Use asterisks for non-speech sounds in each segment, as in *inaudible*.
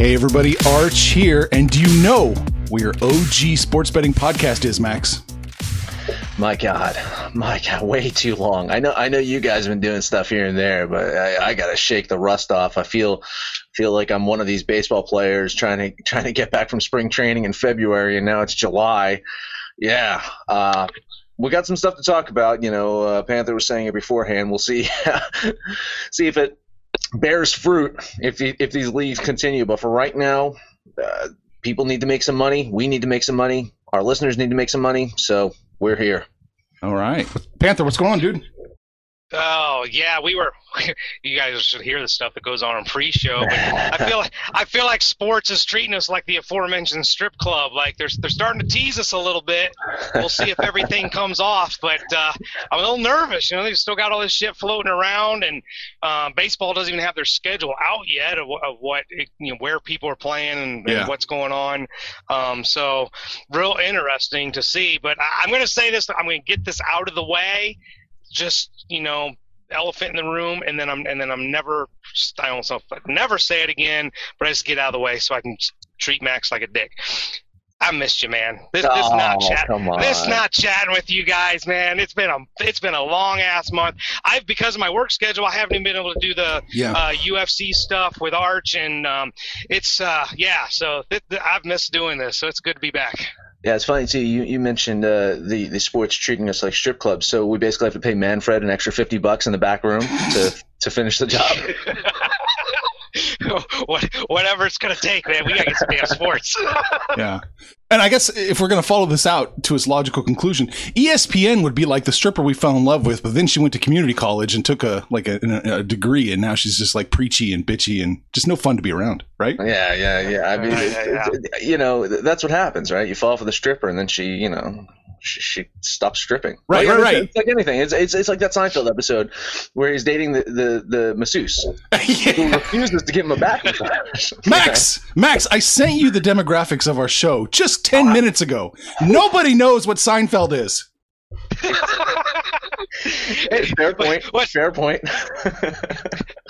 Hey everybody, Arch here, and do you know where OG sports betting podcast is, Max? My God, my God, way too long. I know, I know you guys have been doing stuff here and there, but I, I got to shake the rust off. I feel, feel like I'm one of these baseball players trying to trying to get back from spring training in February, and now it's July. Yeah, uh, we got some stuff to talk about. You know, uh, Panther was saying it beforehand. We'll see, *laughs* see if it bears fruit if if these leagues continue. But for right now, uh, people need to make some money. We need to make some money. Our listeners need to make some money. So we're here. All right, Panther, what's going on, dude? Oh yeah, we were. *laughs* You guys should hear the stuff that goes on in pre-show. But I *laughs* feel like I feel like sports is treating us like the aforementioned strip club. Like they're they're starting to tease us a little bit. We'll see if everything *laughs* comes off. But uh, I'm a little nervous. You know, they've still got all this shit floating around, and uh, baseball doesn't even have their schedule out yet of, of what you know where people are playing and, Yeah. and what's going on. Um, so real interesting to see. But I, I'm going to say this. I'm going to get this out of the way just you know elephant in the room and then i'm and then i'm never i don't know never say it again but i just get out of the way so i can treat max like a dick. I missed you man. This this not Oh, chat come on. this not chatting with you guys man. It's been a it's been a long ass month. I've because of my work schedule i haven't even been able to do the Yeah. uh, ufc stuff with arch and um it's uh yeah so th- th- i've missed doing this so it's good to be back Yeah, it's funny too. You you mentioned uh, the the sports treating us like strip clubs, so we basically have to pay Manfred an extra fifty bucks in the back room to to finish the job. *laughs* *laughs* what, whatever it's gonna take, man. We gotta get some damn sports. *laughs* Yeah. And I guess if we're going to follow this out to its logical conclusion, ESPN would be like the stripper we fell in love with, but then she went to community college and took a like a, a degree, and now she's just like preachy and bitchy and just no fun to be around, right? Yeah, yeah, yeah. I mean, Yeah, it's- yeah, you know, that's what happens, right? You fall for the stripper, and then she, you know, she, she stops stripping. Right, Like, right, right. It's like anything. It's, it's it's like that Seinfeld episode where he's dating the the, the masseuse *laughs* who refuses to give him a back massage. *laughs* Max, Max, I sent you the demographics of our show just 10 minutes ago. Nobody knows what Seinfeld is. *laughs* Fair point. What, Fair point.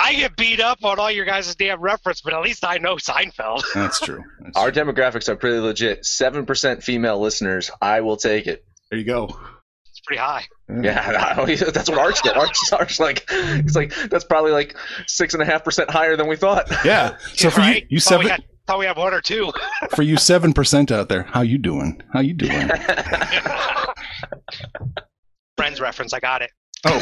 I get beat up on all your guys' damn reference, but at least I know Seinfeld. That's true. That's Our true. demographics are pretty legit. Seven percent female listeners. I will take it. There you go. It's pretty high. Yeah, *laughs* that's what Arch did. Arch, *laughs* Arch like he's like that's probably like six and a half percent higher than we thought. Yeah. So for right? you, you thought, we seven, had, thought we had one or two. *laughs* for you seven percent out there, how you doing? How you doing? Friends reference, I got it. Oh,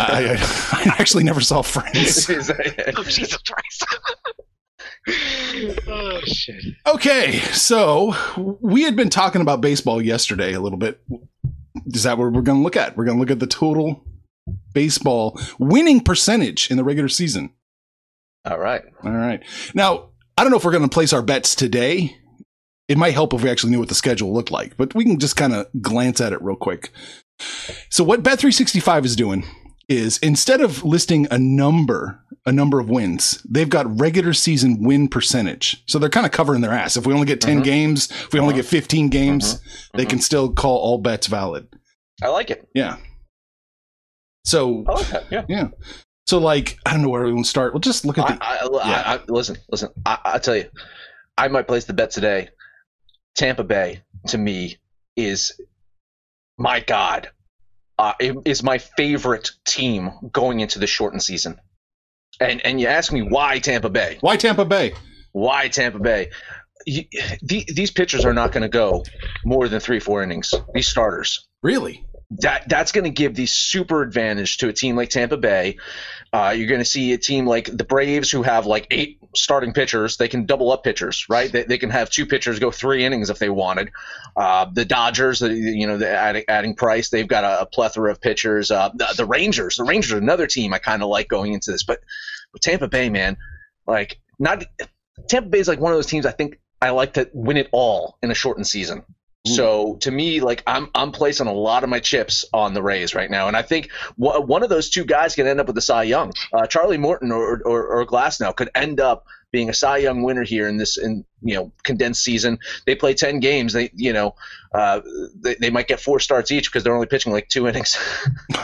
I, I, I actually never saw Friends. Oh, Jesus Christ. Oh shit. Okay, so we had been talking about baseball yesterday a little bit. Is that what we're going to look at? We're going to look at the total baseball winning percentage in the regular season. All right. All right. Now, I don't know if we're going to place our bets today. It might help if we actually knew what the schedule looked like, but we can just kind of glance at it real quick. So, what Bet365 is doing is instead of listing a number, a number of wins, they've got regular season win percentage. So they're kind of covering their ass. If we only get 10 mm-hmm. games, if we only get uh-huh. 15 games, mm-hmm. they can mm-hmm. still call all bets valid. I like it. Yeah. So, I like that. Yeah. yeah. So, like, I don't know where we want to start. We'll just look at the. I, I, I, listen, listen. I, I tell you, I might place the bet today. Tampa Bay to me is my God. Uh, is my favorite team going into the shortened season. And and you ask me why Tampa Bay? Why Tampa Bay? Why Tampa Bay? You, the, these pitchers are not going to go more than three four innings. These starters Really? That that's going to give the super advantage to a team like Tampa Bay. Uh, you're going to see a team like the Braves who have like eight starting pitchers. They can double up pitchers, right? They, they can have two pitchers go three innings if they wanted. Uh, the Dodgers, uh, you know, the adding, adding Price, they've got a, a plethora of pitchers. Uh, the, the Rangers, the Rangers are another team I kind of like going into this, but with Tampa Bay, man, like not Tampa Bay is like one of those teams I think I like to win it all in a shortened season. So to me, like I'm I'm placing a lot of my chips on the Rays right now, and I think w- one of those two guys can end up with a Cy Young. Uh, Charlie Morton or, or or Glasnow could end up being a Cy Young winner here in this in you know condensed season. They play ten games. They you know uh, they, they might get four starts each because they're only pitching like two innings. *laughs*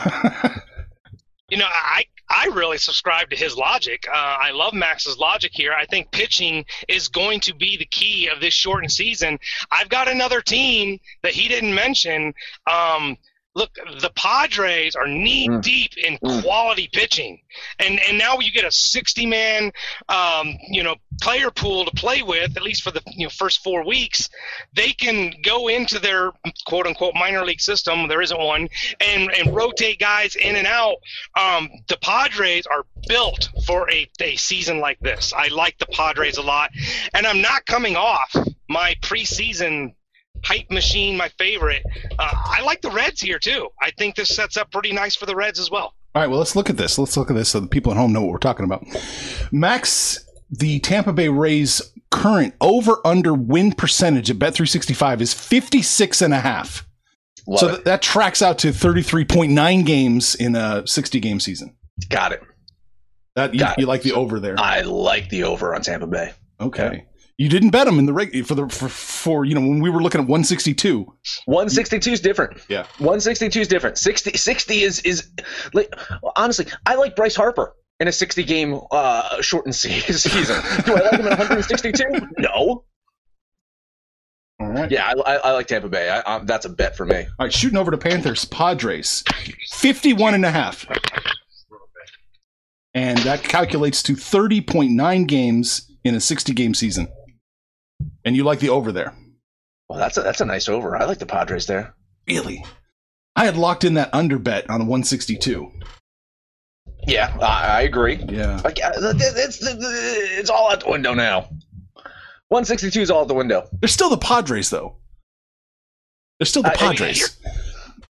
You know, I I really subscribe to his logic. Uh, I love Max's logic here. I think pitching is going to be the key of this shortened season. I've got another team that he didn't mention. Um, look, the Padres are knee Mm. deep in Mm. quality pitching, and and now you get a 60 man, um, you know, player pool to play with at least for the you know first four weeks. They can go into their quote unquote minor league system. There isn't one, and and rotate guys in and out. Um, the Padres are built for a, a season like this. I like the Padres a lot, and I'm not coming off my preseason hype machine, my favorite. Uh, I like the Reds here too. I think this sets up pretty nice for the Reds as well. All right, well, let's look at this. Let's look at this so the people at home know what we're talking about. Max, the Tampa Bay Rays current over under win percentage at Bet365 is 56 and a half. Love so th- that tracks out to 33.9 games in a 60 game season. Got it. That you, Got it. you like the over there. I like the over on Tampa Bay. Okay. You didn't bet them in the reg for the for, for you know when we were looking at 162. 162 is different. Yeah. 162 is different. 60 60 is is like honestly, I like Bryce Harper in a 60 game uh shortened se- *laughs* season. Do I like him at *laughs* 162? No. All right. Yeah, I, I, I like Tampa Bay. I, I, that's a bet for me. All right, shooting over to Panthers, Padres, 51 and a half. And that calculates to 30.9 games in a 60 game season. And you like the over there. Well, that's a that's a nice over. I like the Padres there. Really? I had locked in that under bet on 162. Yeah, I, I agree. Yeah. Like uh, it's it's all out the window now. 162 is all out the window. They're still the Padres, though. They're still the Uh, Padres.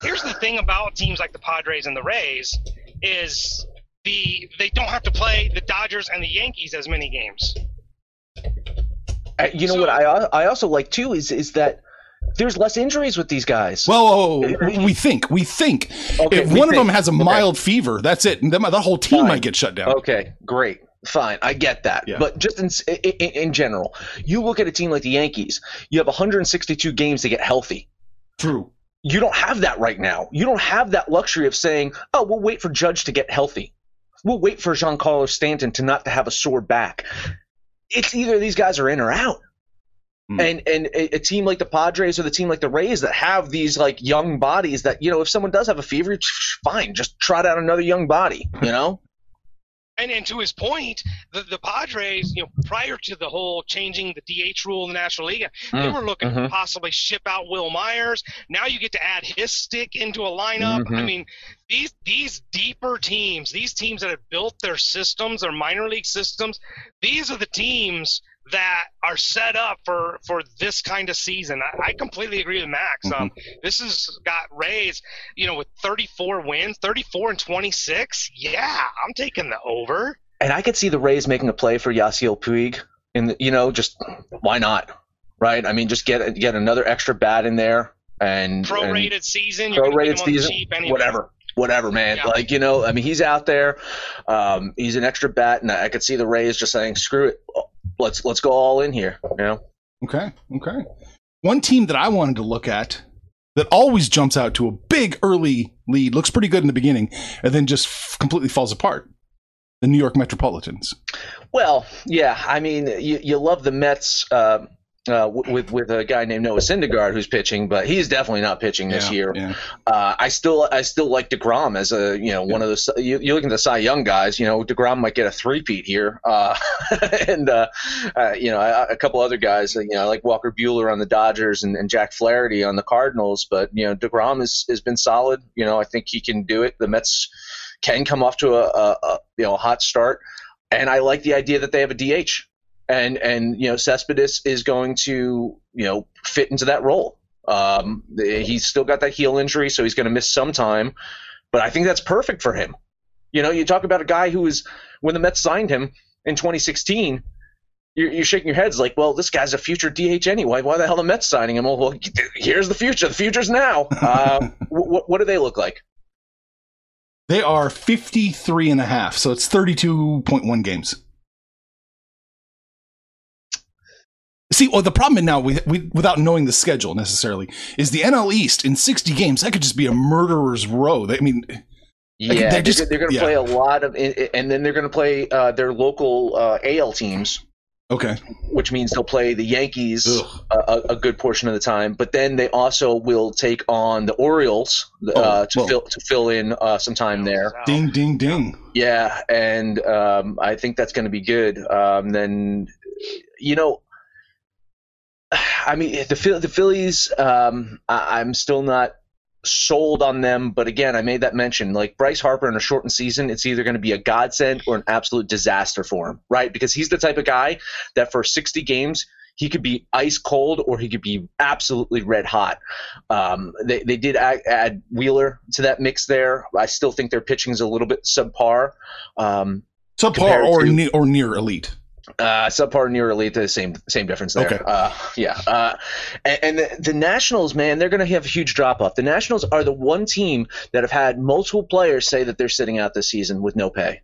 Here's the thing about teams like the Padres and the Rays is the they don't have to play the Dodgers and the Yankees as many games. Uh, you know So- what I I also like too is is that there's less injuries with these guys. Well, whoa, whoa, whoa, we think, we think. Okay, if we one of them has a Okay. mild fever, that's it. And then the whole team Fine. might get shut down. Okay, great. Fine, I get that. Yeah. But just in, in in general, you look at a team like the Yankees, you have 162 games to get healthy. True. You don't have that right now. You don't have that luxury of saying, "Oh, we'll wait for Judge to get healthy. We'll wait for Giancarlo Stanton to not to have a sore back." It's either these guys are in or out. Hmm. And and a, a team like the Padres or the team like the Rays that have these like young bodies that you know if someone does have a fever, fine, just trot out another young body. You know. And, and to his point, the, the Padres, you know, prior to the whole changing the DH rule in the National League, they Mm, were looking to possibly ship out Wil Myers. Now you get to add his stick into a lineup. I Mhm. mean, these these deeper teams, these teams that have built their systems, their minor league systems, these are the teams that are set up for for this kind of season. I, I completely agree with Max. Um, this has got Rays, you know, with 34 wins, 34 and 26. Yeah, I'm taking the over. And I could see the Rays making a play for Yasiel Puig. In the, you know, just why not? Right? I mean, just get get another extra bat in there and and- Prorated season, you're gonna prorated get him on the season, anyway. whatever, whatever, man. Yeah. Like you know, I mean, he's out there. Um, he's an extra bat, and I could see the Rays just saying, "Screw it, let's let's go all in here." You know, Okay. Okay. One team that I wanted to look at that always jumps out to a big early lead, looks pretty good in the beginning, and then just f- completely falls apart. The New York Metropolitans. Well, yeah, I mean, you, you love the Mets uh, uh, with with a guy named Noah Syndergaard who's pitching, but he's definitely not pitching this Yeah, year. Yeah. Uh, I still I still like Degrom as a you know one of those you, you look at the Cy Young guys. You know Degrom might get a three-peat here, uh, *laughs* and uh, uh, you know I, a couple other guys. You know like Walker Buehler on the Dodgers and, and Jack Flaherty on the Cardinals, but you know Degrom has has been solid. You know I think he can do it. The Mets can come off to a, a, a you know a hot start, and I like the idea that they have a DH. And and you know Cespedes is going to you know fit into that role. Um, he's still got that heel injury, so he's going to miss some time. But I think that's perfect for him. You know, you talk about a guy who was when the Mets signed him in 2016. You're, you're shaking your heads like, well, this guy's a future DH anyway. Why the hell the Mets signing him? Well, well here's the future. The future's now. *laughs* Uh, what, what do they look like? They are 53 and a half, so it's 32.1 games. See, well, the problem now, we, we, without knowing the schedule necessarily, is the NL East in 60 games. That could just be a murderer's row. They- I mean, Yeah, they're just- they're going to yeah. play a lot of, and then they're going to play uh, their local uh, AL teams. okay. which means they'll play the Yankees a, a, a good portion of the time. But then they also will take on the Orioles uh, Oh, to well. fill to fill in uh, some time there. Ding, ding, ding. Yeah, and um, I think that's going to be good. Um, then, you know, I mean the the Phillies. Um, I, I'm still not sold on them, but again, I made that mention. Like Bryce Harper in a shortened season, it's either going to be a godsend or an absolute disaster for him, right? Because he's the type of guy that for 60 games. He could be ice cold, or he could be absolutely red hot. Um, they they did add, add Wheeler to that mix there. I still think their pitching is a little bit subpar. Um, Subpar or, to- ne- or near elite. Uh, subpar near elite, the same same difference there. Okay. Uh, yeah. Uh, and and the, the Nationals, man, they're going to have a huge drop off. The Nationals are the one team that have had multiple players say that they're sitting out this season with no pay.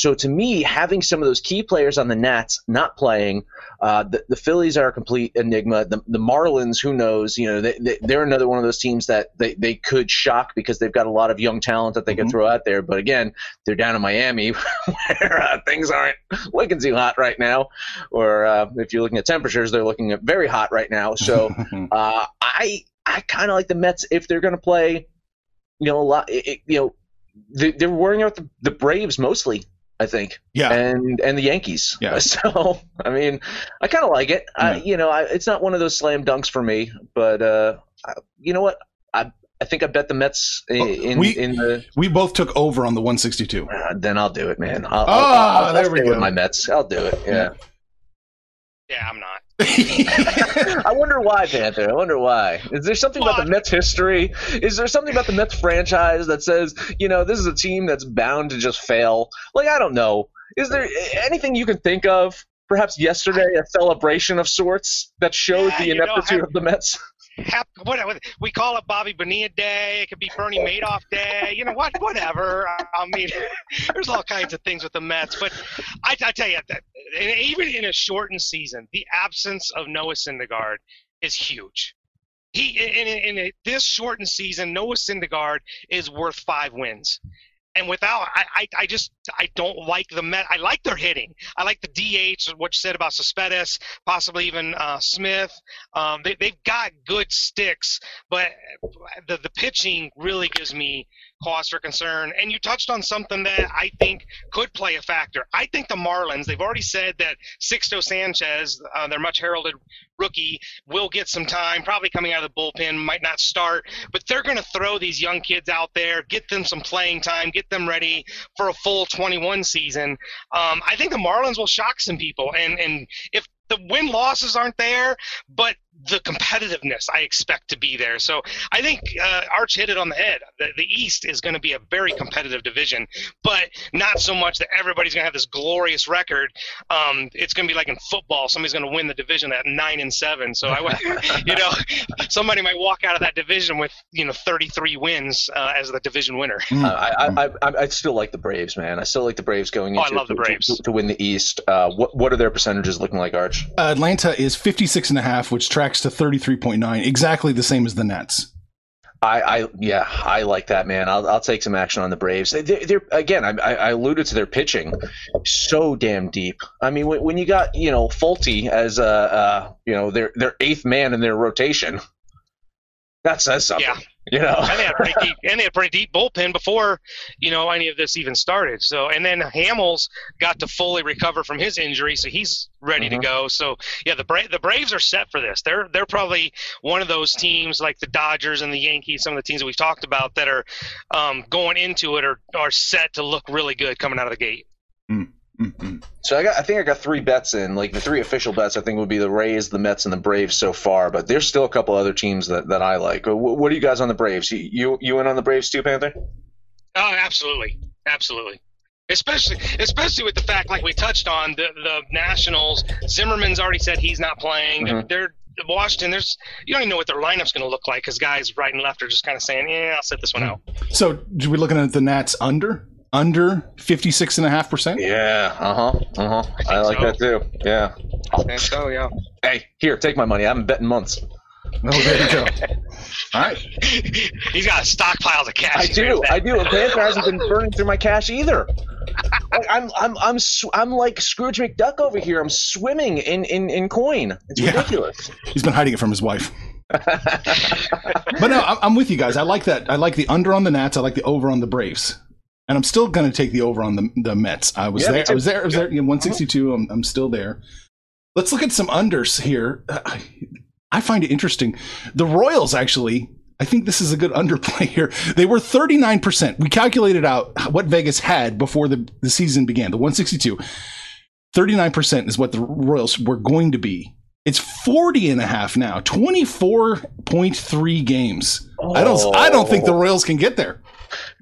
So to me, having some of those key players on the Nats not playing, uh, the, the Phillies are a complete enigma. The, the Marlins, who knows? You know, they, they, they're another one of those teams that they, they could shock because they've got a lot of young talent that they Mhm. can throw out there. But again, they're down in Miami *laughs* where uh, things aren't looking too hot right now. Or uh, if you're looking at temperatures, they're looking at very hot right now. So *laughs* uh, I I kind of like the Mets if they're going to play. You know, a lot. It, you know, they, they're worrying about the, the Braves mostly. I think, yeah. and and the Yankees. Yeah. *laughs* So I mean, I kind of like it. I, you know, I, it's not one of those slam dunks for me, but uh, I, you know what? I I think I bet the Mets in, in, we- in the. we both took over on the 162. Uh, then I'll do it, man. I'll, I'll, Ah, I'll, I'll there we stay with go. my Mets. I'll do it. Yeah. Yeah, I'm not. *laughs* I wonder why, Panther. I wonder why. Is there something about the Mets history? Is there something about the Mets franchise that says, you know, this is a team that's bound to just fail? Like, I don't know. Is there anything you can think of? Perhaps yesterday, a celebration of sorts that showed Yeah, the ineptitude of the Mets. Hap- what, what- we call it Bobby Bonilla Day. It could be Bernie Madoff Day. You know what? Whatever. I, I mean, there's all kinds of things with the Mets. But I, I tell you that even in a shortened season, the absence of Noah Syndergaard is huge. He in, in, in a, this shortened season, Noah Syndergaard is worth five wins. And without, I, I, I just, I don't like the Met. I like their hitting. I like the DH, what you said about Cespedes, possibly even uh, Smith. Um, they, they've got good sticks, but the, the pitching really gives me costs are concerned, and you touched on something that I think could play a factor. I think the Marlins, they've already said that Sixto Sanchez, uh, their much heralded rookie, will get some time, probably coming out of the bullpen, might not start, but they're going to throw these young kids out there, get them some playing time, get them ready for a full 21 season. Um, I think the Marlins will shock some people, and and if the win losses aren't there, but the competitiveness I expect to be there. So I think uh, Arch hit it on the head. The, the East is going to be a very competitive division, but not so much that everybody's going to have this glorious record. Um, it's going to be like in football, somebody's going to win the division at nine and seven. So I, *laughs* you know, somebody might walk out of that division with you know 33 wins uh, as the division winner. Uh, I, I, I, I still like the Braves, man. I still like the Braves going Oh, I love the to- Braves. To, to win the East. Uh, what what are their percentages looking like, Arch? Uh, Atlanta is 56 and a half, which tracks to 33.9, exactly the same as the Nets. I, I yeah, I like that man. I'll, I'll take some action on the Braves. They, they're again, I, I I alluded to their pitching, so damn deep. I mean, when, when you got you know Folty as uh, uh you know their their eighth man in their rotation, that says something. Yeah. You know, and they had a pretty deep, and they had a pretty deep bullpen before, you know, any of this even started. So, and then Hamels got to fully recover from his injury, so he's ready Mhm. to go. So, yeah, the Bra- the Braves are set for this. They're they're probably one of those teams like the Dodgers and the Yankees, some of the teams that we've talked about that are um, going into it are are set to look really good coming out of the gate. Mm-mm. So I got, I think I got three bets in. Like the three official bets, I think would be the Rays, the Mets, and the Braves so far. But there's still a couple other teams that, that I like. Wh- What are you guys on the Braves? You you, you in on the Braves too, Panther? Oh, absolutely, absolutely. Especially, especially with the fact, like we touched on, the the Nationals. Zimmerman's already said he's not playing. Mhm. They're Washington. There's you don't even know what their lineup's going to look like because guys right and left are just kind of saying, "Yeah, I'll set this one out." So, are we're looking at the Nats under? Under 56.5%? Yeah. Uh huh. Uh huh. I, think like so. that too. Yeah. And so, yeah, Hey, here, take my money. I haven't bet in months. Oh, there you go. *laughs* All right. he's got stockpiles of cash. I do. I do. And Panther hasn't been burning through my cash either. *laughs* Like, I'm I'm I'm sw- I'm like Scrooge McDuck over here. I'm swimming in in in coin. It's Yeah. ridiculous. He's been hiding it from his wife. *laughs* but no, I'm, I'm with you guys. I like that. I like the under on the Nats. I like the over on the Braves. And I'm still going to take the over on the, the Mets. I was Yeah, there. I was there. I was there. You know, 162. I'm, I'm still there. Let's look at some unders here. Uh, I find it interesting. The Royals actually. I think this is a good *laughs* underplay here. They were 39%. We calculated out what Vegas had before the, the season began, the 162. 39% is what the Royals were going to be. It's 40 and a half now. 24.3 games. I don't I don't think the oh. Royals can get there.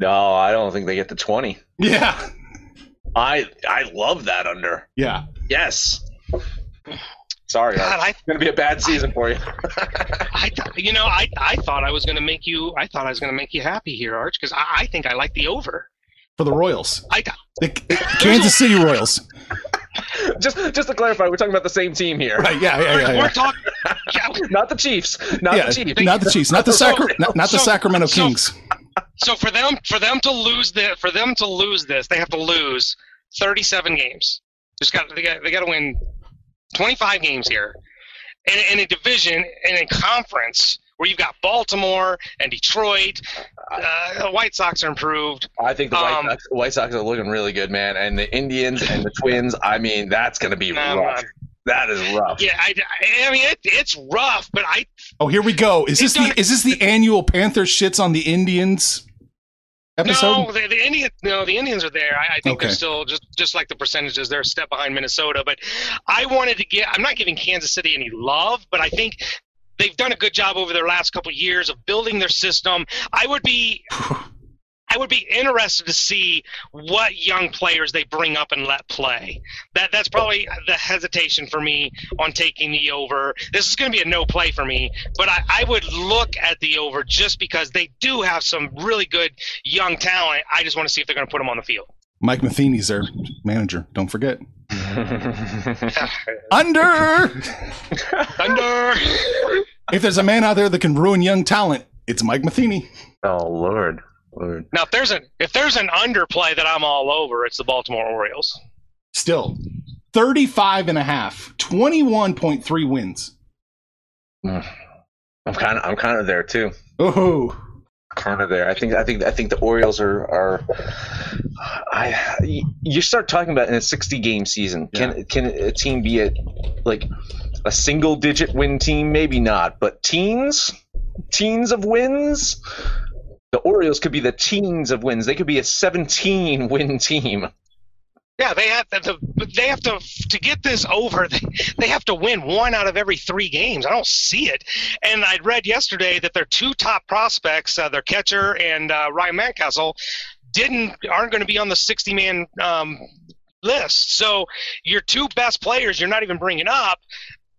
No, I don't think they get to twenty. Yeah. I I love that under. Yeah. Yes. Sorry, God, Art. I, it's gonna be a bad season for you. *laughs* I, th- you know, I, I thought I was going to make you, I thought I was going to make you happy here, Arch, because I, I think I like the over. For the Royals. I, The *laughs* Kansas City Royals. *laughs* just just to clarify, we're talking about the same team here, Right. Yeah, yeah, yeah. we're talking. Yeah, *laughs* not the Chiefs, not Yeah, the Chiefs. not the Chiefs, not the Sacra- not, not the So- Sacramento so- Kings. So for them, for them to lose the, for them to lose this, they have to lose 37 games. Just got they got they got to win 25 games here, in, in a division in a conference where you've got Baltimore and Detroit. Uh, the White Sox are improved. I think the White, Um, Sox, White Sox are looking really good, man. And the Indians and the Twins. I mean, that's gonna be Nah, rough. man. That is rough. Yeah, I, I mean it, it's rough, but I Oh, here we go. Is this the is this the annual Panther shits on the Indians episode? No, the, the Indians. No, the Indians are there. I, I think Okay. they're still just just like the percentages. They're a step behind Minnesota. But I wanted to get. I'm not giving Kansas City any love, but I think they've done a good job over their last couple of years of building their system. I would be. I would be interested to see what young players they bring up and let play. That that's probably the hesitation for me on taking the over. This is going to be a no play for me, but I, I would look at the over just because they do have some really good young talent. I just want to see if they're going to put them on the field. Mike Matheny's their manager. Don't forget. *laughs* Under. *laughs* Under! If there's a man out there that can ruin young talent, it's Mike Matheny. oh Lord, Lord. now, if there's an if there's an underplay that I'm all over, it's the Baltimore Orioles. Still, 35 and a half, 21.3 wins. Hmm. I'm kind of I'm kind of there too. Oh, kind of there. I think I think I think the Orioles are are. I you start talking about in a 60 game season. Can can a team be a like a single digit win team? Maybe not, but teens, teens of wins. The Orioles could be the teens of wins. They could be a 17 *laughs* win team. Yeah, they have to. They have to to get this over. They, have to win one out of every three games. I don't see it. And I read yesterday that their two top prospects, uh, their catcher and uh, Ryan Mountcastle, didn't aren't going to be on the 60 man um, list. So your two best players, you're not even bringing up.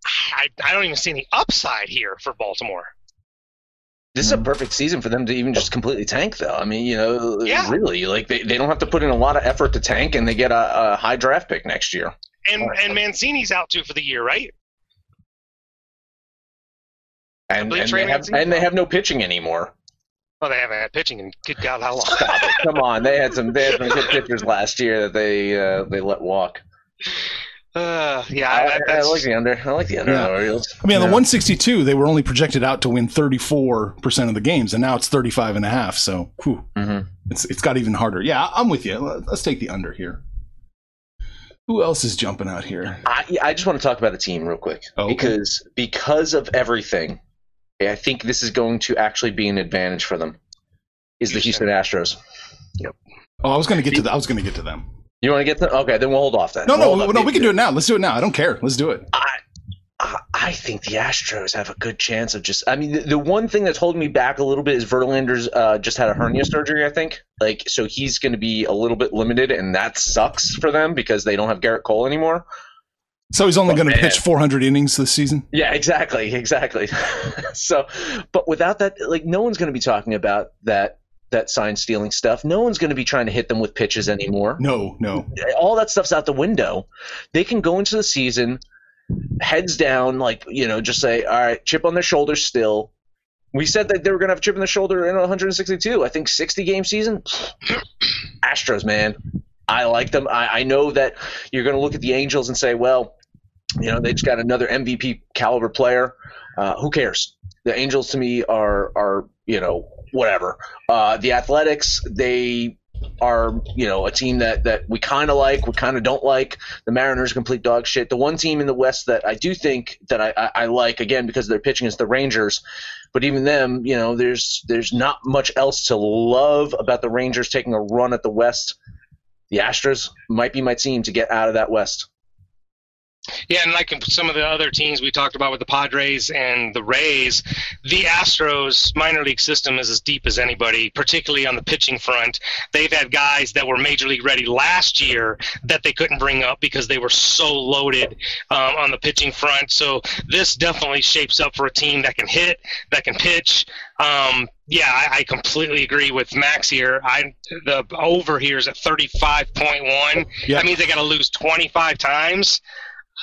I, I don't even see any upside here for Baltimore. This is a perfect season for them to even just completely tank, though. I mean, you know, Yeah. really, like they, they don't have to put in a lot of effort to tank, and they get a, a high draft pick next year. And and Mancini's out too for the year, right? And, and, they have, and they have no pitching anymore. Well, they haven't had pitching in good God how long? Stop it. Come on, they had some they had some good pitchers last year that they uh, they let walk. Uh, yeah, I, that, I like the under. I like the under Yeah. on the Orioles. I mean, on Yeah. the 162, they were only projected out to win 34% of the games, and now it's 35 and a half. So, whew, Mhm. it's it's got even harder. Yeah, I'm with you. Let- Let's take the under here. Who else is jumping out here? I, I just want to talk about the team real quick Oh, okay. because because of everything, I think this is going to actually be an advantage for them. Is the Houston Astros? Yep. Oh, I was going to get to the, I was going to get to them. You want to get them? Okay, then we'll hold off then. No, We'll no, no. We can do it now. Let's do it now. I don't care. Let's do it. I, I think the Astros have a good chance of just. I mean, the, the one thing that's holding me back a little bit is Verlander's uh, just had a hernia surgery. I think, like, so he's going to be a little bit limited, and that sucks for them because they don't have Gerrit Cole anymore. So he's only going to pitch 400 innings this season. Yeah, exactly, exactly. *laughs* so, but without that, like, no one's going to be talking about that that sign stealing stuff. No one's going to be trying to hit them with pitches anymore. No, no. all that stuff's out the window. They can go into the season heads down, like you know, just say, all right, chip on their shoulder still. We said that they were going to have a chip on their shoulder in 162. I think 60 game season. *sniffs* Astros, man, I like them. I, I know that you're going to look at the Angels and say, well, you know, they just got another MVP caliber player. Uh, who cares? The Angels to me are are you know whatever. Uh, the Athletics, they are you know a team that that we kind of like, we kind of don't like. The Mariners complete dog shit. The one team in the West that I do think that I, I, I like again because their pitching is the Rangers. But even them, you know, there's there's not much else to love about the Rangers taking a run at the West. The Astros might be my team to get out of that West. Yeah, and like some of the other teams we talked about with the Padres and the Rays, the Astros minor league system is as deep as anybody, particularly on the pitching front. They've had guys that were major league ready last year that they couldn't bring up because they were so loaded um, on the pitching front. So this definitely shapes up for a team that can hit, that can pitch. Um, yeah, I, I completely agree with Max here. I the over here is at thirty five point one. That means they got to lose twenty five times.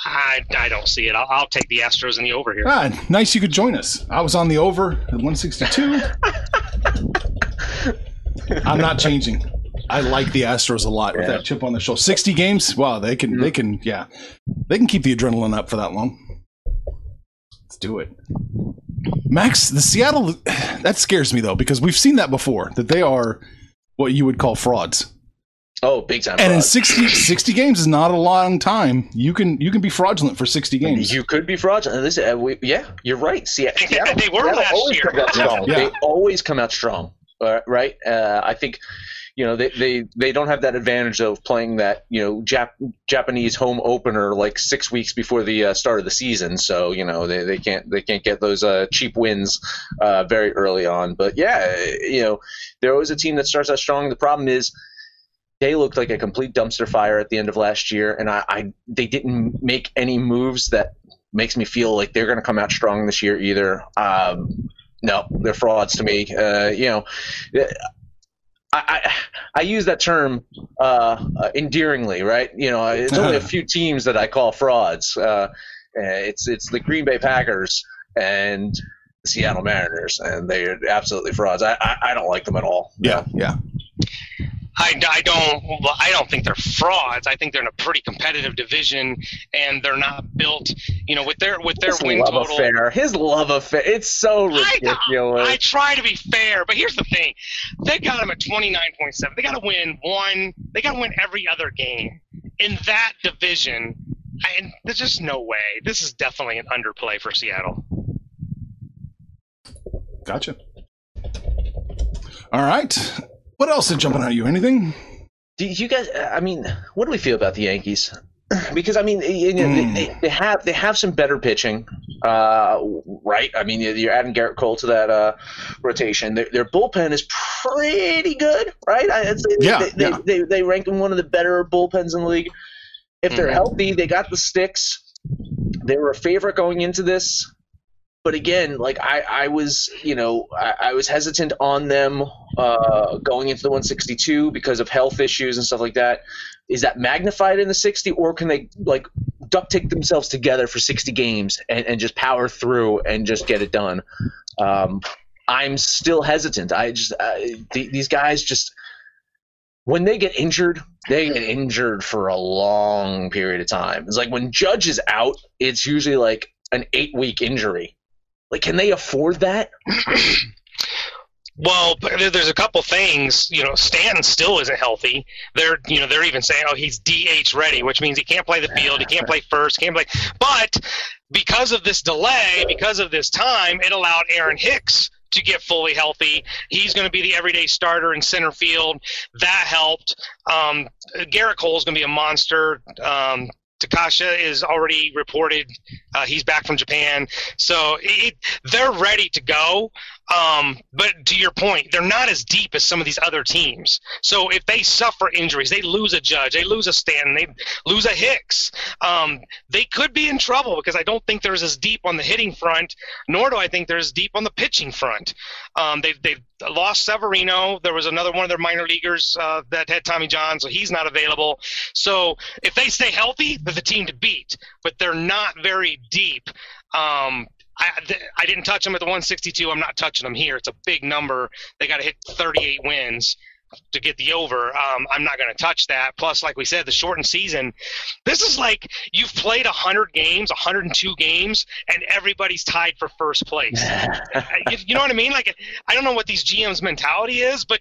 I, I don't see it. I'll, I'll take the Astros in the over here. Ah, nice you could join us. I was on the over at 162. *laughs* I'm not changing. I like the Astros a lot with that chip on the shoulder. 60 games. Wow, they can they can yeah. They can keep the adrenaline up for that long. Let's do it. Max, the Seattle *sighs* that scares me though because we've seen that before that they are what you would call frauds. Oh, big time! And in 60, 60 games is not a long time. You can you can be fraudulent for 60 games. You could be fraudulent. Listen, uh, we, yeah, you're right. See, Seattle, They were Seattle last always year. comes out strong. Yeah. They always come out strong, uh, right? Uh, I think, you know, they, they, they don't have that advantage of playing that, you know, Jap- Japanese home opener like six weeks before the uh, start of the season. So, you know, they, they can't they can't get those uh, cheap wins uh, very early on. But yeah, you know, they're always a team that starts out strong. The problem is they looked like a complete dumpster fire at the end of last year, and I, I they didn't make any moves that makes me feel like they're going to come out strong this year either. Um, no, they're frauds to me. Uh, you know, I, I I use that term uh, endearingly, right? You know, it's only a *laughs* few teams that I call frauds. Uh, it's it's the Green Bay Packers and the Seattle Mariners, and they're absolutely frauds. I, I, I don't like them at all. yeah, yeah. I, I don't I don't think they're frauds. I think they're in a pretty competitive division, and they're not built. You know, with their with their His win love total. affair. His love affair. It's so uh, ridiculous. I try to be fair, but here's the thing: they got them at 29.7. They got to win one. They got to win every other game in that division. And there's just no way. This is definitely an underplay for Seattle. Gotcha. All right. What else is jumping out at you? Anything? Do you guys? I mean, what do we feel about the Yankees? *clears throat* Because I mean, you know, Mm. they, they have they have some better pitching, uh, right? I mean, you're adding Gerrit Cole to that uh, rotation. Their, their bullpen is pretty good, right? I- they, Yeah, they, they, yeah. they, they rank in one of the better bullpens in the league. If they're Mhm. healthy, they got the sticks. They were a favorite going into this, but again, like I, I was, you know, I, I was hesitant on them uh, going into the 162 because of health issues and stuff like that. Is that magnified in the 60, or can they like duct tape themselves together for 60 games and, and just power through and just get it done? Um, I'm still hesitant. I just uh, th- these guys just when they get injured, they get injured for a long period of time. It's like when Judge is out, it's usually like an eight week injury. Like, can they afford that? Well, there's a couple things. You know, Stanton still isn't healthy. They're, you know, they're even saying, "Oh, he's DH ready," which means he can't play the field, he can't play first, can't play. But because of this delay, because of this time, it allowed Aaron Hicks to get fully healthy. He's going to be the everyday starter in center field. That helped. Um, Gerrit Cole's going to be a monster. Um, Takasha is already reported. Uh, he's back from Japan, so it, they're ready to go. Um, but to your point, they're not as deep as some of these other teams. So if they suffer injuries, they lose a Judge, they lose a Stanton, they lose a Hicks, um, they could be in trouble because I don't think they're as deep on the hitting front, nor do I think they're as deep on the pitching front. Um, they they lost Severino. There was another one of their minor leaguers uh, that had Tommy John, so he's not available. So if they stay healthy, they're the team to beat. But they're not very deep. Um, I, I didn't touch them at the 162. I'm not touching them here. It's a big number. They got to hit 38 wins to get the over. Um, I'm not going to touch that. Plus, like we said, the shortened season. This is like you've played 100 games, 102 games, and everybody's tied for first place. *laughs* you, you know what I mean? Like, I don't know what these GMs' mentality is, but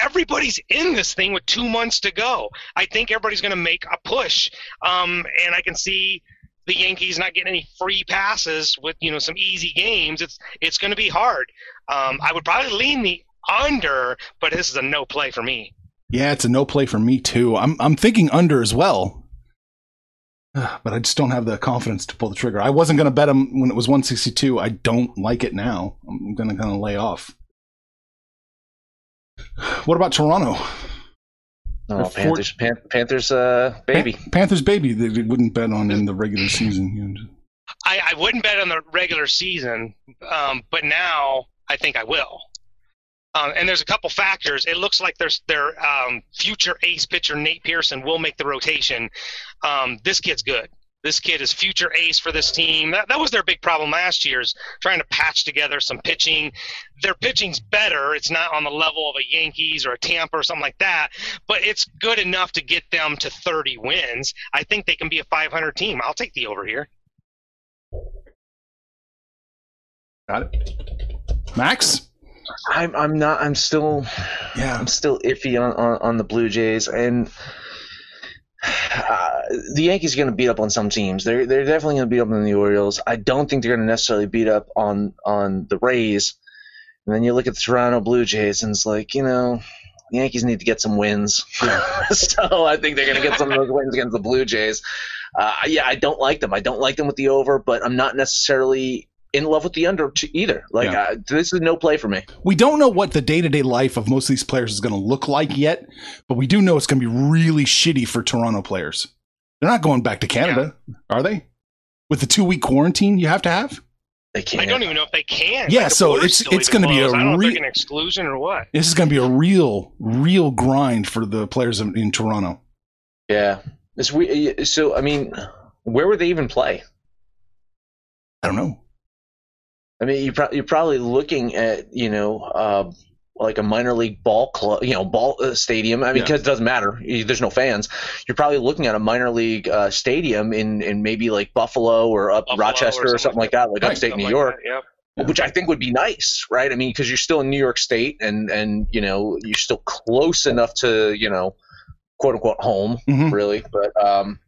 everybody's in this thing with two months to go. I think everybody's going to make a push, um, and I can see the Yankees not getting any free passes with you know some easy games. It's it's going to be hard. Um, I would probably lean the under, but this is a no play for me. Yeah, it's a no play for me too. I'm I'm thinking under as well. *sighs* But I just don't have the confidence to pull the trigger. I wasn't going to bet him when it was 162. I don't like it now. I'm going to kind of lay off. *sighs* What about Toronto? Oh, They're four- Panthers, Pan- Panthers, uh, baby. Pan- Panthers baby. They they wouldn't bet on in the regular season. I, I wouldn't bet on the regular season, um, but now I think I will. Um, and there's a couple factors. It looks like there's their um, future ace pitcher Nate Pearson will make the rotation. Um, this kid's good. This kid is future ace for this team. That, that was their big problem last year is trying to patch together some pitching. Their pitching's better. It's not on the level of a Yankees or a Tampa or something like that, but it's good enough to get them to 30 wins. I think they can be a 500 team. I'll take the over here. Got it. Max. I'm, I'm not. I'm still. Yeah. I'm still iffy on, on, on the Blue Jays, and uh, *sighs* the Yankees are going to beat up on some teams. They're they're definitely going to beat up on the Orioles. I don't think they're going to necessarily beat up on on the Rays. And then you look at the Toronto Blue Jays, and it's like you know, the Yankees need to get some wins. *laughs* so I think they're going to get some of those wins against the Blue Jays. Uh, yeah, I don't like them. I don't like them with the over, but I'm not necessarily in love with the under t- either. Like Yeah. uh, this is no play for me. We don't know what the day to day life of most of these players is going to look like yet, but we do know it's going to be really shitty for Toronto players. They're not going back to Canada, are they? With the two week quarantine you have to have? They can't. I don't even know if they can. Yeah, Like, the so it's- it's gonna be a closed. I don't know if re- they're getting exclusion or what. This is going to be a real, real grind for the players in, in Toronto. Yeah. It's we. So I mean, where would they even play? I don't know. I mean, you pro- you're probably looking at you know uh, like a minor league ball club, you know, ball uh, stadium. I mean, Yeah. because it doesn't matter. You- There's no fans. You're probably looking at a minor league uh, stadium in, in maybe like Buffalo or up Buffalo Rochester or or something like that, like Right. upstate New like York, that, Yep. Yeah. which I think would be nice, right? I mean, because you're still in New York State and and you know you're still close enough to you know quote unquote home, Mhm. really. But um,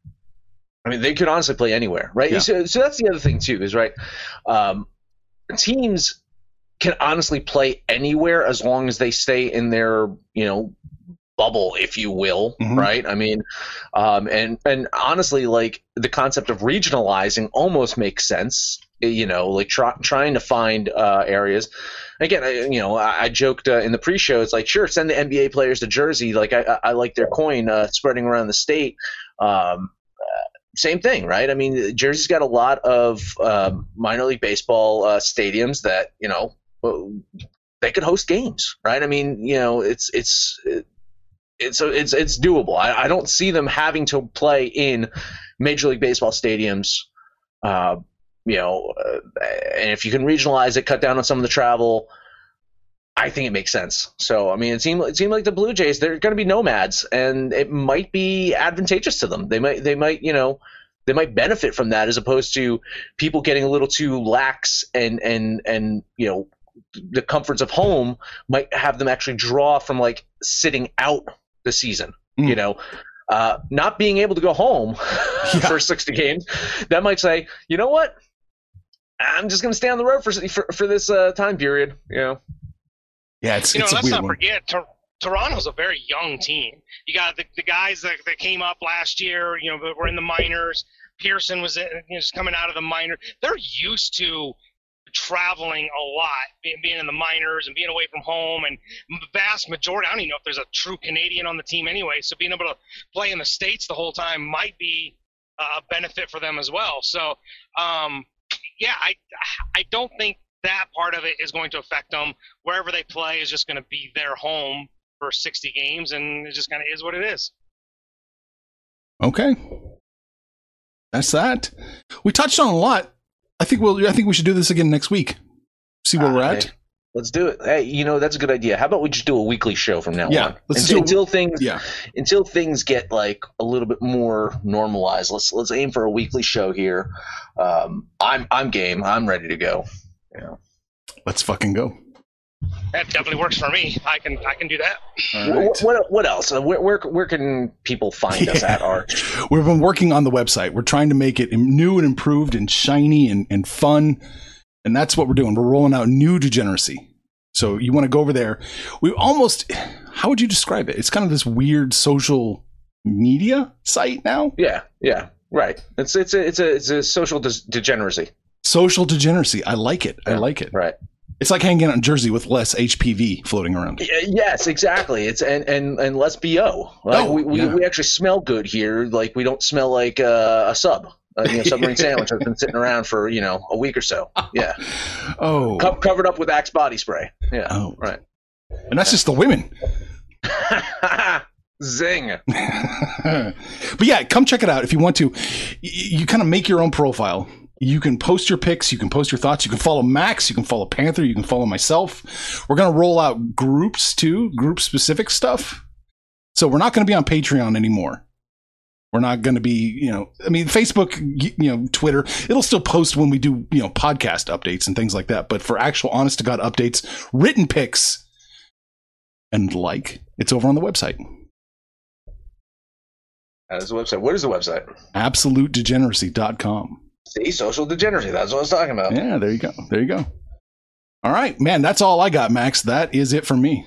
I mean, they could honestly play anywhere, right? Yeah. So, so that's the other thing too, is right. Um, teams can honestly play anywhere as long as they stay in their you know bubble, if you will, Mhm. right? I mean, um, and and honestly, like the concept of regionalizing almost makes sense. You know, like try, trying to find uh, areas. Again, I, you know, I, I joked uh, in the pre-show. It's like, sure, send the NBA players to Jersey. Like, I, I like their coin uh, spreading around the state. Um, same thing, right? I mean, Jersey's got a lot of um, minor league baseball uh, stadiums that you know they could host games, right? I mean, you know, it's it's it's it's it's doable. I, I don't see them having to play in Major League Baseball stadiums. Uh, you know, uh, and if you can regionalize it, cut down on some of the travel, I think it makes sense. So, I mean, it seemed it seemed like the Blue Jays they're going to be nomads, and it might be advantageous to them. They might they might you know they might benefit from that as opposed to people getting a little too lax and and and you know the comforts of home might have them actually draw from like sitting out the season. Mm. You know, uh, not being able to go home *laughs* Yeah. for 60 games, that might say, you know what? I'm just going to stay on the road for for, for this uh, time period. You know, Yeah, it's You know, it's let's not one. forget Tor- Toronto's a very young team. You got the, the guys that, that came up last year. You know, that were in the minors. Pearson was in, you know, just coming out of the minor. They're used to traveling a lot, being, being in the minors and being away from home. And the vast majority, I don't even know if there's a true Canadian on the team anyway. So being able to play in the states the whole time might be a benefit for them as well. So, um, yeah, I I don't think that part of it is going to affect them. Wherever they play is just going to be their home for 60 games, and it just kind of is what it is. Okay. That's that. We touched on a lot. I think we'll I think we should do this again next week. See where Ah, we're at. hey, let's do it. Hey, you know that's a good idea. How about we just do a weekly show from now Yeah, on? let's until, do- until things Yeah. until things get like a little bit more normalized. Let's let's aim for a weekly show here. Um, I'm I'm game. I'm ready to go. Let's fucking go. That definitely works for me. I can I can do that. Right. What, what else? Uh, Where, where where can people find us at? Arch? *laughs* We've been working on the website. We're trying to make it new and improved and shiny and, and fun. And that's what we're doing. We're rolling out new degeneracy. So you want to go over there. We almost, how would you describe it? It's kind of this weird social media site now. Yeah, yeah, right. It's it's a it's a it's a social des- degeneracy. Social degeneracy. I like it. I like it. Right. It's like hanging out in Jersey with less HPV floating around. Yes, exactly. It's and and and less bo. Like Oh, we, we, yeah. we actually smell good here. Like we don't smell like uh, a sub. Uh, you know, *laughs* submarine sandwich has been sitting around for you know a week or so. Yeah, *laughs* Oh. Co- covered up with Axe body spray. Yeah, Oh. right. And that's just the women. *laughs* Zing. but yeah, come check it out if you want to. Y- You, kind of make your own profile. You can post your pics, you can post your thoughts, you can follow Max, you can follow Panther, you can follow myself. We're going to roll out groups too, group specific stuff. So we're not going to be on Patreon anymore. We're not going to be, you know, I mean, Facebook, you know, Twitter, it'll still post when we do, you know, podcast updates and things like that. But for actual honest to God updates, written pics and like, it's over on the website. That is the website. What is the website? AbsoluteDegeneracy.com. See, social degeneracy. That's what I was talking about. Yeah, there you go. There you go. All right, man, that's all I got, Max. That is it for me.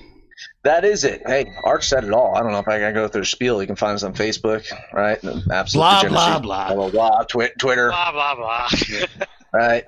That is it. Hey, Arch said it all. I don't know if I can go through the spiel. You can find us on Facebook, right? Absolute Blah, degeneracy. blah, blah. blah, blah. Twi- Twitter, Blah blah blah. *laughs* right?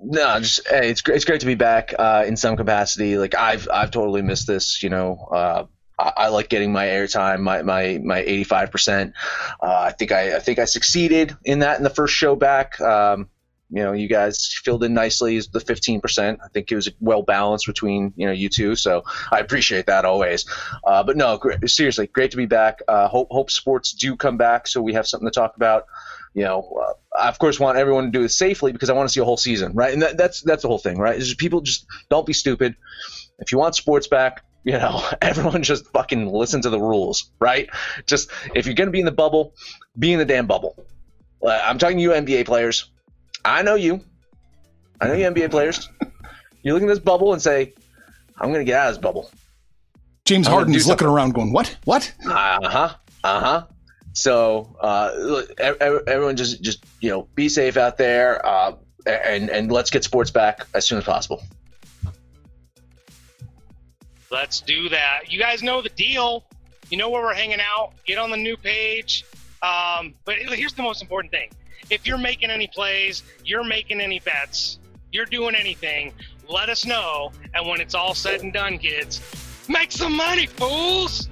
No, just hey, it's great. It's great to be back uh, in some capacity. Like I've I've totally missed this. You know, uh, I, like getting my airtime, my my my eighty five percent. I think I I think I succeeded in that in the first show back. Um, you know, you guys filled in nicely the fifteen percent. I think it was well balanced between you know you two. So I appreciate that always. Uh, but no, seriously, great to be back. Uh, hope hope sports do come back so we have something to talk about you know, uh, I of course want everyone to do it safely because I want to see a whole season, right? And that, that's that's the whole thing, right? Is people just don't be stupid if you want sports back, you know, *laughs* everyone just fucking listen to the rules, right? Just if you're gonna be in the bubble, be in the damn bubble. I'm talking to you NBA players. I know you. I know you NBA players. *laughs* You look at this bubble and say, I'm gonna get out of this bubble. James I'm Harden do is looking around going, "What? What?" Uh huh. Uh huh. So uh, look, ev- ev- everyone just just you know be safe out there, uh, and and let's get sports back as soon as possible. Let's do that. You guys know the deal. You know where we're hanging out. Get on the new page. Um, but here's the most important thing: if you're making any plays, you're making any bets, you're doing anything, let us know. And when it's all said and done, kids, make some money, fools.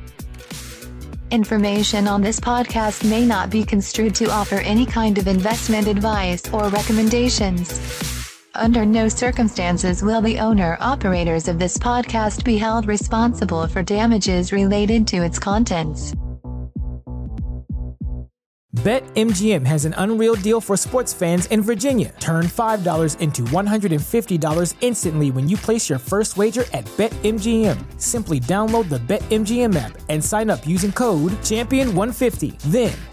Information on this podcast may not be construed to offer any kind of investment advice or recommendations. Under no circumstances will the owner operators of this podcast be held responsible for damages related to its contents. BetMGM has an unreal deal for sports fans in Virginia. Turn $5 into $150 instantly when you place your first wager at BetMGM. Simply download the BetMGM app and sign up using code Champion150. Then,